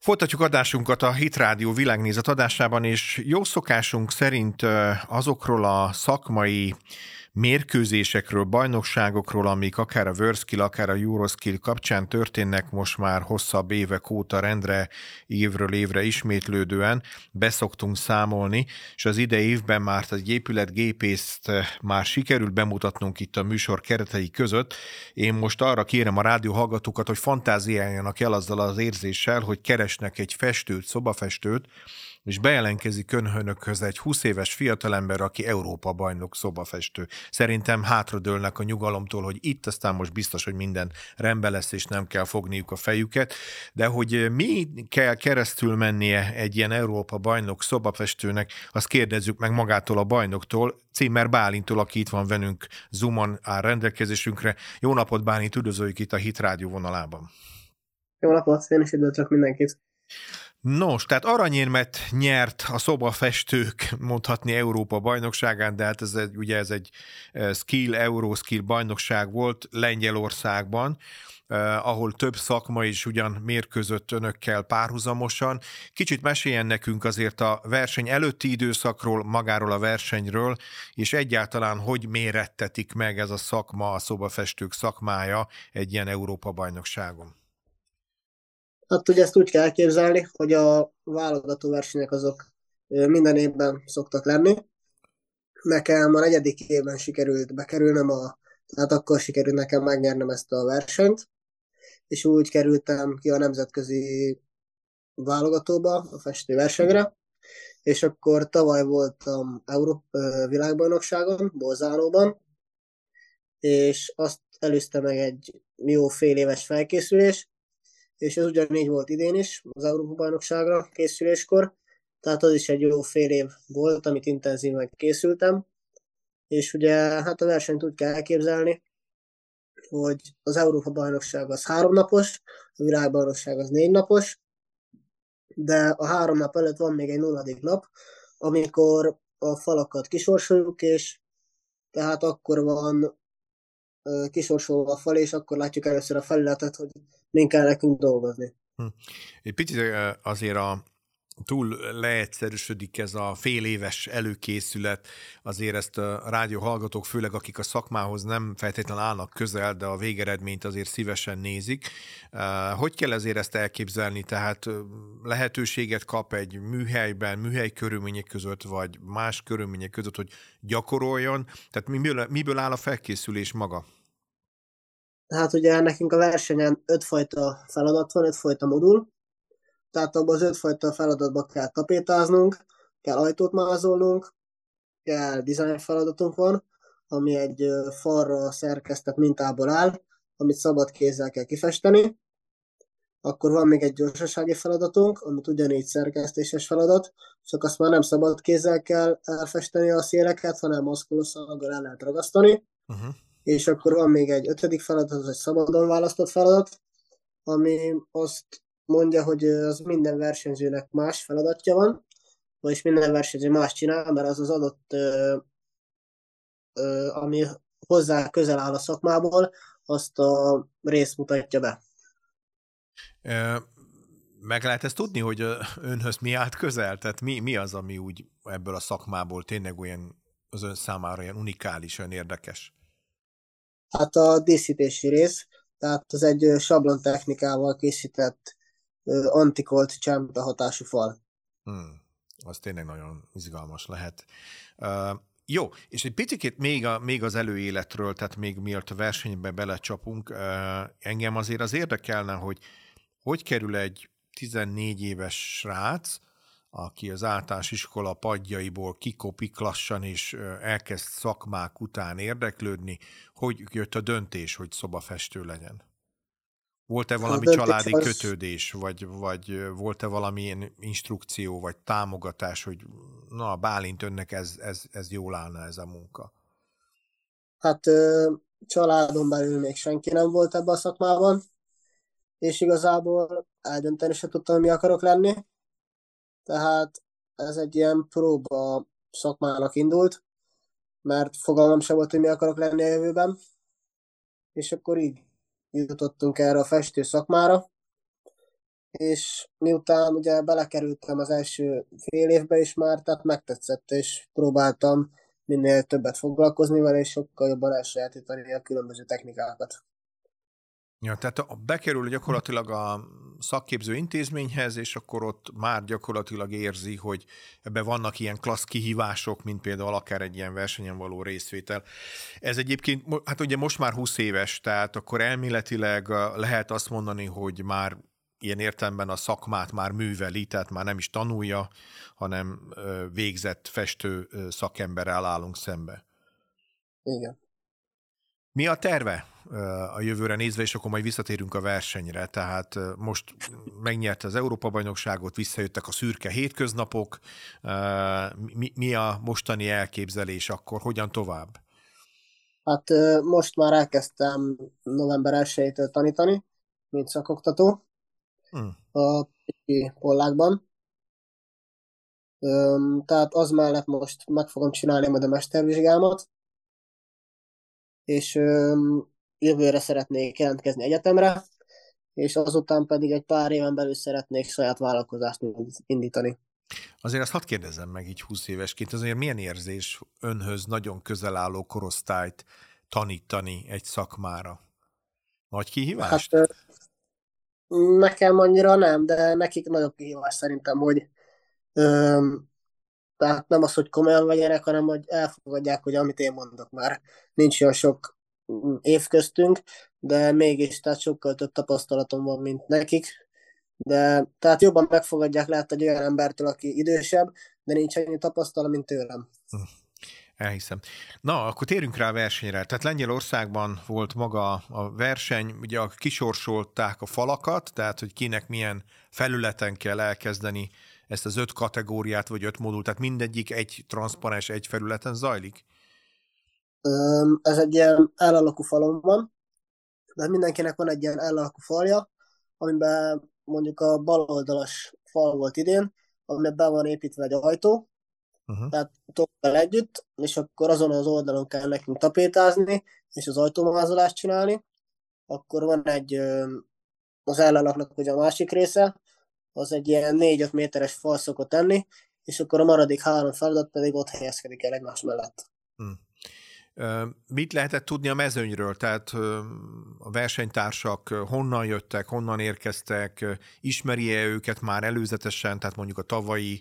Folytatjuk adásunkat a Hit Rádió világnézet adásában, és jó szokásunk szerint azokról a szakmai mérkőzésekről, bajnokságokról, amik akár a Worldskill, akár a Euroskill kapcsán történnek most már hosszabb évek óta rendre, évről évre ismétlődően, beszoktunk számolni, és az idei évben már egy épület gépészt már sikerült bemutatnunk itt a műsor keretei között. Én most arra kérem a rádió hallgatókat, hogy fantáziáljanak el azzal az érzéssel, hogy keresnek egy festőt, szobafestőt, és bejelentkezik önhönökhöz egy 20 éves fiatalember, aki Európa bajnok szobafestő. Szerintem hátradőlnek a nyugalomtól, hogy itt aztán most biztos, hogy minden rendben lesz, és nem kell fogniuk a fejüket, de hogy mi kell keresztül mennie egy ilyen Európa bajnok szobafestőnek, azt kérdezzük meg magától a bajnoktól, Címer Bálintól, aki itt van velünk, Zoomon áll rendelkezésünkre. Jó napot, Bálint, üdvözöljük itt a Hit Rádió vonalában. Jó napot, én is üdvözlök mindenkit. Nos, tehát aranyérmet nyert a szobafestők, mondhatni Európa bajnokságán, de hát ez egy, ugye ez egy eh, skill, Euroskill bajnokság volt Lengyelországban, eh, ahol több szakma is ugyan mérkőzött önökkel párhuzamosan. Kicsit meséljen nekünk azért a verseny előtti időszakról, magáról a versenyről, és egyáltalán hogy mérettetik meg ez a szakma, a szobafestők szakmája egy ilyen Európa bajnokságon. Hát ugye ezt úgy kell elképzelni, hogy a válogató versenyek azok minden évben szoktak lenni. Nekem a negyedik évben sikerült bekerülnem, a, tehát akkor sikerült nekem megnyernem ezt a versenyt, és úgy kerültem ki a nemzetközi válogatóba, a festő versenyre, és akkor tavaly voltam Európa világbajnokságon, Bolzánóban, és azt előzte meg egy jó fél éves felkészülés, és ez ugyanígy volt idén is, az Európa-bajnokságra készüléskor, tehát az is egy jó fél év volt, amit intenzíven készültem, és ugye hát a versenyt úgy kell elképzelni, hogy az Európa-bajnokság az három napos, a világbajnokság az négy napos, de a három nap előtt van még egy nulladik nap, amikor a falakat kisorsoljuk, és tehát akkor van kisorsolva a fal, és akkor látjuk először a felületet, hogy min kell nekünk dolgozni. Hm. Egy picit azért a, túl leegyszerűsödik ez a fél éves előkészület, azért ezt a rádió hallgatók, főleg akik a szakmához nem feltétlenül állnak közel, de a végeredményt azért szívesen nézik. Hogy kell ezért ezt elképzelni? Tehát lehetőséget kap egy műhelyben, műhely körülmények között, vagy más körülmények között, hogy gyakoroljon? Tehát miből, miből áll a felkészülés maga? Tehát ugye nekünk a versenyen ötfajta feladat van, ötfajta modul, tehát abban az ötfajta feladatban kell tapétáznunk, kell ajtót mázolnunk, kell design feladatunk van, ami egy falra szerkesztett mintából áll, amit szabad kézzel kell kifesteni. Akkor van még egy gyorsasági feladatunk, amit ugyanígy szerkesztéses feladat, csak azt már nem szabad kézzel kell elfesteni a széleket, hanem maszkuloszalaggal el lehet ragasztani. Uh-huh és akkor van még egy ötödik feladat, az egy szabadon választott feladat, ami azt mondja, hogy az minden versenyzőnek más feladatja van, vagyis minden versenyző más csinál, mert az az adott, ö, ö, ami hozzá közel áll a szakmából, azt a részt mutatja be. Meg lehet ezt tudni, hogy önhöz mi állt közel? Tehát mi, mi az, ami úgy ebből a szakmából tényleg olyan az ön számára olyan unikális, olyan érdekes? Hát a díszítési rész, tehát az egy sablon technikával készített antikolt csempe hatású fal. Hmm, az tényleg nagyon izgalmas lehet. Uh, jó, és egy picit még, a, még az előéletről, tehát még miért a versenybe belecsapunk, engem azért az érdekelne, hogy hogy kerül egy 14 éves srác aki az általános iskola padjaiból kikopik lassan, és elkezd szakmák után érdeklődni, hogy jött a döntés, hogy szobafestő legyen? Volt-e valami családi az... kötődés, vagy, vagy volt-e valamilyen instrukció, vagy támogatás, hogy na, Bálint önnek ez, ez, ez jól állna ez a munka? Hát családon belül még senki nem volt ebben a szakmában, és igazából eldönteni se tudtam, mi akarok lenni tehát ez egy ilyen próba szakmának indult, mert fogalmam sem volt, hogy mi akarok lenni a jövőben, és akkor így jutottunk erre a festő szakmára, és miután ugye belekerültem az első fél évbe is már, tehát megtetszett, és próbáltam minél többet foglalkozni vele, és sokkal jobban elsajátítani a különböző technikákat. Ja, tehát bekerül gyakorlatilag a szakképző intézményhez, és akkor ott már gyakorlatilag érzi, hogy ebben vannak ilyen klassz kihívások, mint például akár egy ilyen versenyen való részvétel. Ez egyébként, hát ugye most már 20 éves, tehát akkor elméletileg lehet azt mondani, hogy már ilyen értelemben a szakmát már műveli, tehát már nem is tanulja, hanem végzett festő szakemberrel állunk szembe. Igen. Mi a terve a jövőre nézve, és akkor majd visszatérünk a versenyre. Tehát most megnyerte az Európa-bajnokságot, visszajöttek a szürke hétköznapok. Mi, mi a mostani elképzelés akkor? Hogyan tovább? Hát most már elkezdtem november 1 tanítani, mint szakoktató hmm. a pollákban. Tehát az mellett most meg fogom csinálni majd a mestervizsgámat, és jövőre szeretnék jelentkezni egyetemre, és azután pedig egy pár éven belül szeretnék saját vállalkozást indítani. Azért azt hadd kérdezzem meg így 20 évesként, azért milyen érzés önhöz nagyon közel álló korosztályt tanítani egy szakmára? Nagy kihívást? Hát, nekem annyira nem, de nekik nagyobb kihívás szerintem, hogy öm, tehát nem az, hogy komolyan vegyenek, hanem hogy elfogadják, hogy amit én mondok már. Nincs olyan sok év köztünk, de mégis tehát sokkal több tapasztalatom van, mint nekik. De tehát jobban megfogadják lehet egy olyan embertől, aki idősebb, de nincs annyi tapasztalat, mint tőlem. Hm. Elhiszem. Na, akkor térjünk rá a versenyre. Tehát Lengyelországban volt maga a verseny, ugye kisorsolták a falakat, tehát hogy kinek milyen felületen kell elkezdeni ezt az öt kategóriát, vagy öt modul, tehát mindegyik egy transzparens, egy felületen zajlik? Ez egy ilyen elalakú falon van, de mindenkinek van egy ilyen elalakú falja, amiben mondjuk a baloldalas fal volt idén, amiben be van építve egy ajtó, uh-huh. tehát toppal együtt, és akkor azon az oldalon kell nekünk tapétázni, és az ajtómázolást csinálni. Akkor van egy az ellalaknak ugye a másik része, az egy ilyen 4-5 méteres fal szokott enni, és akkor a maradék három feladat pedig ott helyezkedik el egymás mellett. Hmm. Mit lehetett tudni a mezőnyről? Tehát a versenytársak honnan jöttek, honnan érkeztek, ismeri-e őket már előzetesen, tehát mondjuk a tavalyi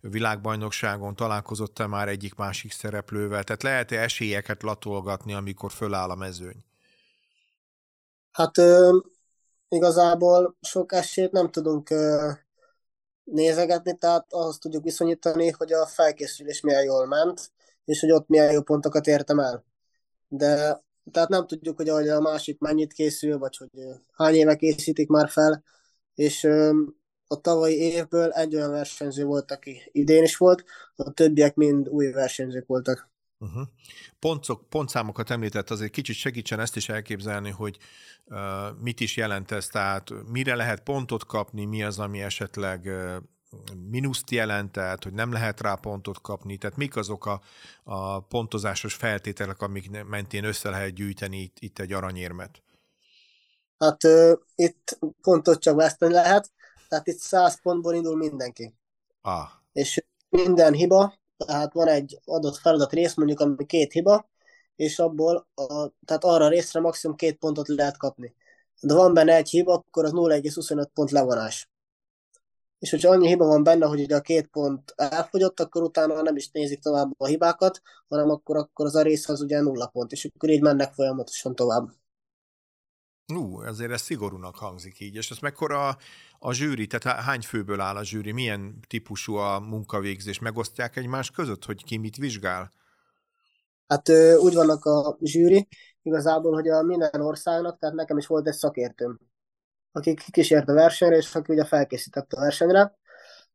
világbajnokságon találkozott-e már egyik-másik szereplővel? Tehát lehet-e esélyeket latolgatni, amikor föláll a mezőny? Hát igazából sok esélyt nem tudunk nézegetni, tehát ahhoz tudjuk viszonyítani, hogy a felkészülés milyen jól ment, és hogy ott milyen jó pontokat értem el. De tehát nem tudjuk, hogy a másik mennyit készül, vagy hogy hány éve készítik már fel, és a tavalyi évből egy olyan versenyző volt, aki idén is volt, a többiek mind új versenyzők voltak. Uh-huh. Pontszok, pontszámokat említett, azért kicsit segítsen ezt is elképzelni, hogy uh, mit is jelent ez, tehát mire lehet pontot kapni, mi az, ami esetleg uh, mínuszt jelent, tehát hogy nem lehet rá pontot kapni, tehát mik azok a, a pontozásos feltételek, amik mentén össze lehet gyűjteni itt, itt egy aranyérmet? Hát uh, itt pontot csak veszteni lehet, tehát itt 100 pontból indul mindenki. Ah. És minden hiba, tehát van egy adott feladat rész, mondjuk ami két hiba, és abból a, tehát arra a részre maximum két pontot lehet kapni. De van benne egy hiba, akkor az 0,25 pont levonás. És hogyha annyi hiba van benne, hogy ugye a két pont elfogyott, akkor utána nem is nézik tovább a hibákat, hanem akkor, akkor az a rész az ugye nulla pont, és akkor így mennek folyamatosan tovább. Ú, ezért ez szigorúnak hangzik így. És ez mekkora a, zsűri, tehát hány főből áll a zsűri, milyen típusú a munkavégzés? Megosztják egymás között, hogy ki mit vizsgál? Hát úgy vannak a zsűri, igazából, hogy a minden országnak, tehát nekem is volt egy szakértőm, aki kísért a versenyre, és aki ugye felkészített a versenyre.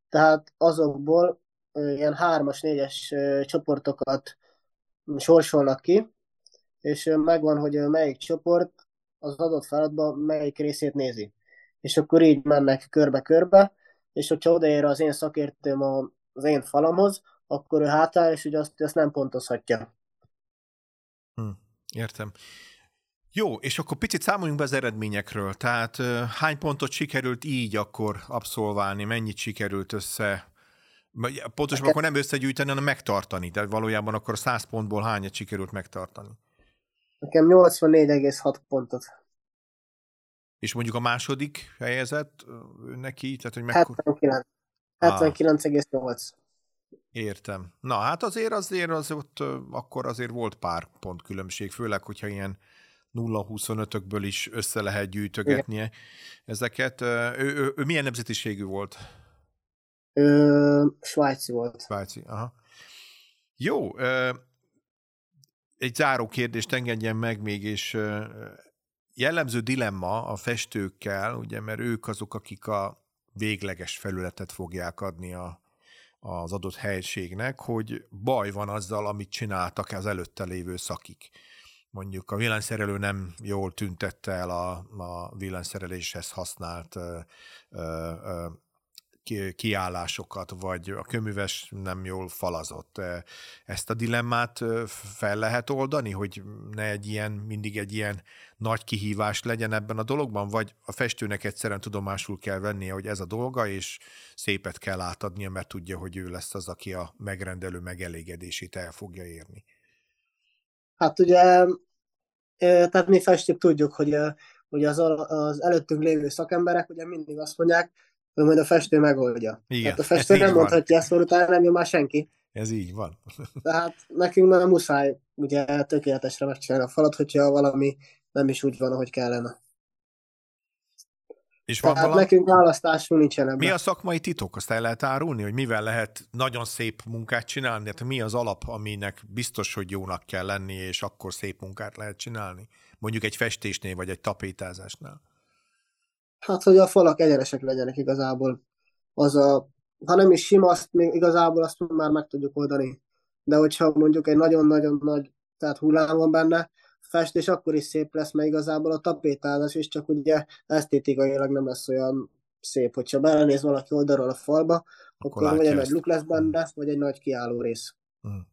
Tehát azokból ilyen hármas, négyes csoportokat sorsolnak ki, és megvan, hogy melyik csoport az adott feladatban melyik részét nézi. És akkor így mennek körbe-körbe, és hogyha odaér az én szakértőm az én falamhoz, akkor ő hátáll, és ugye azt, azt nem pontozhatja. Hm, értem. Jó, és akkor picit számoljunk be az eredményekről. Tehát hány pontot sikerült így akkor abszolválni, mennyit sikerült össze Pontosan akkor nem összegyűjteni, hanem megtartani. Tehát valójában akkor a 100 pontból hányat sikerült megtartani? Nekem 84,6 pontot. És mondjuk a második helyezett neki? Tehát, hogy mekkor... 79. 79,8. Értem. Na, hát azért azért az ott akkor azért volt pár pont különbség, főleg, hogyha ilyen 0-25-ökből is össze lehet gyűjtögetnie Igen. ezeket. Ő, ő, ő milyen nemzetiségű volt? Ö, svájci volt. Svájci, aha. Jó, ö, egy záró kérdést engedjen meg még, és jellemző dilemma a festőkkel, ugye, mert ők azok, akik a végleges felületet fogják adni a, az adott helységnek, hogy baj van azzal, amit csináltak az előtte lévő szakik. Mondjuk a villanyszerelő nem jól tüntette el a, a villanyszereléshez használt ö, ö, kiállásokat, vagy a köműves nem jól falazott. Ezt a dilemmát fel lehet oldani, hogy ne egy ilyen, mindig egy ilyen nagy kihívás legyen ebben a dologban, vagy a festőnek egyszerűen tudomásul kell vennie, hogy ez a dolga, és szépet kell átadnia, mert tudja, hogy ő lesz az, aki a megrendelő megelégedését el fogja érni. Hát ugye, tehát mi festők tudjuk, hogy, hogy az, az előttünk lévő szakemberek ugye mindig azt mondják, hogy majd a festő megoldja. Igen, Tehát a festő nem mondhatja ezt, utána nem jön már senki. Ez így van. Tehát nekünk már muszáj ugye tökéletesre megcsinálni a falat, hogyha valami nem is úgy van, ahogy kellene. És van Tehát valami... nekünk választásunk nincsen ebben. Mi a szakmai titok? Azt el lehet árulni, hogy mivel lehet nagyon szép munkát csinálni? Tehát mi az alap, aminek biztos, hogy jónak kell lenni, és akkor szép munkát lehet csinálni? Mondjuk egy festésnél, vagy egy tapétázásnál. Hát, hogy a falak egyenesek legyenek igazából. Az a, ha nem is sima, azt még igazából azt már meg tudjuk oldani. De hogyha mondjuk egy nagyon-nagyon nagy tehát hullám van benne, festés akkor is szép lesz, mert igazából a tapétázás is csak ugye esztétikailag nem lesz olyan szép. Hogyha belenéz valaki oldalról a falba, akkor, akkor vagy egy nagy luk lesz benne, vagy egy nagy kiálló rész. Hmm.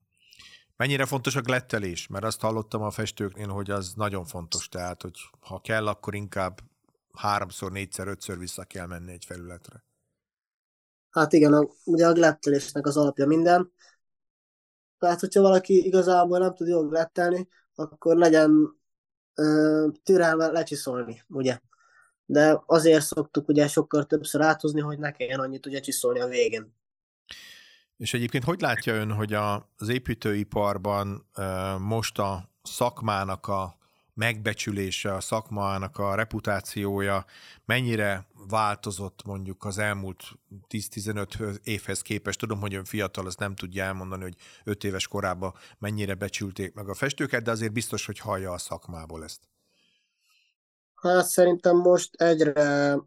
Mennyire fontos a glettelés? Mert azt hallottam a festőknél, hogy az nagyon fontos, tehát hogy ha kell, akkor inkább háromszor, négyszer, ötször vissza kell menni egy felületre. Hát igen, a, ugye a glettelésnek az alapja minden. Tehát, hogyha valaki igazából nem tud jól glettelni, akkor legyen ö, türelme lecsiszolni, ugye. De azért szoktuk ugye sokkal többször áthozni, hogy ne kelljen annyit ugye csiszolni a végén. És egyébként hogy látja ön, hogy az építőiparban most a szakmának a megbecsülése, a szakmának a reputációja mennyire változott mondjuk az elmúlt 10-15 évhez képest. Tudom, hogy ön fiatal, azt nem tudja elmondani, hogy 5 éves korában mennyire becsülték meg a festőket, de azért biztos, hogy hallja a szakmából ezt. Hát szerintem most egyre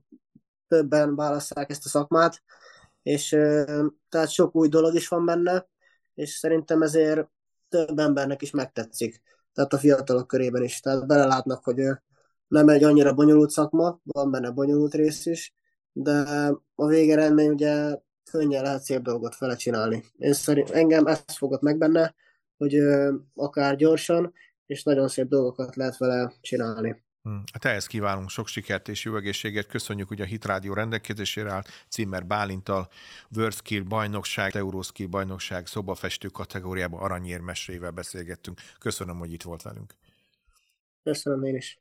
többen választák ezt a szakmát, és tehát sok új dolog is van benne, és szerintem ezért több embernek is megtetszik tehát a fiatalok körében is. Tehát belelátnak, hogy nem egy annyira bonyolult szakma, van benne bonyolult rész is, de a végeredmény ugye könnyen lehet szép dolgot vele csinálni. Én szerint, engem ezt fogott meg benne, hogy akár gyorsan, és nagyon szép dolgokat lehet vele csinálni. Hmm. Hát ehhez kívánunk sok sikert és jó egészséget. Köszönjük, hogy a Hitrádió rendelkezésére állt. Cimmer Bálintal, WorldSkill bajnokság, Euroskill bajnokság szobafestő kategóriában aranyérmesrével beszélgettünk. Köszönöm, hogy itt volt velünk. Köszönöm én is.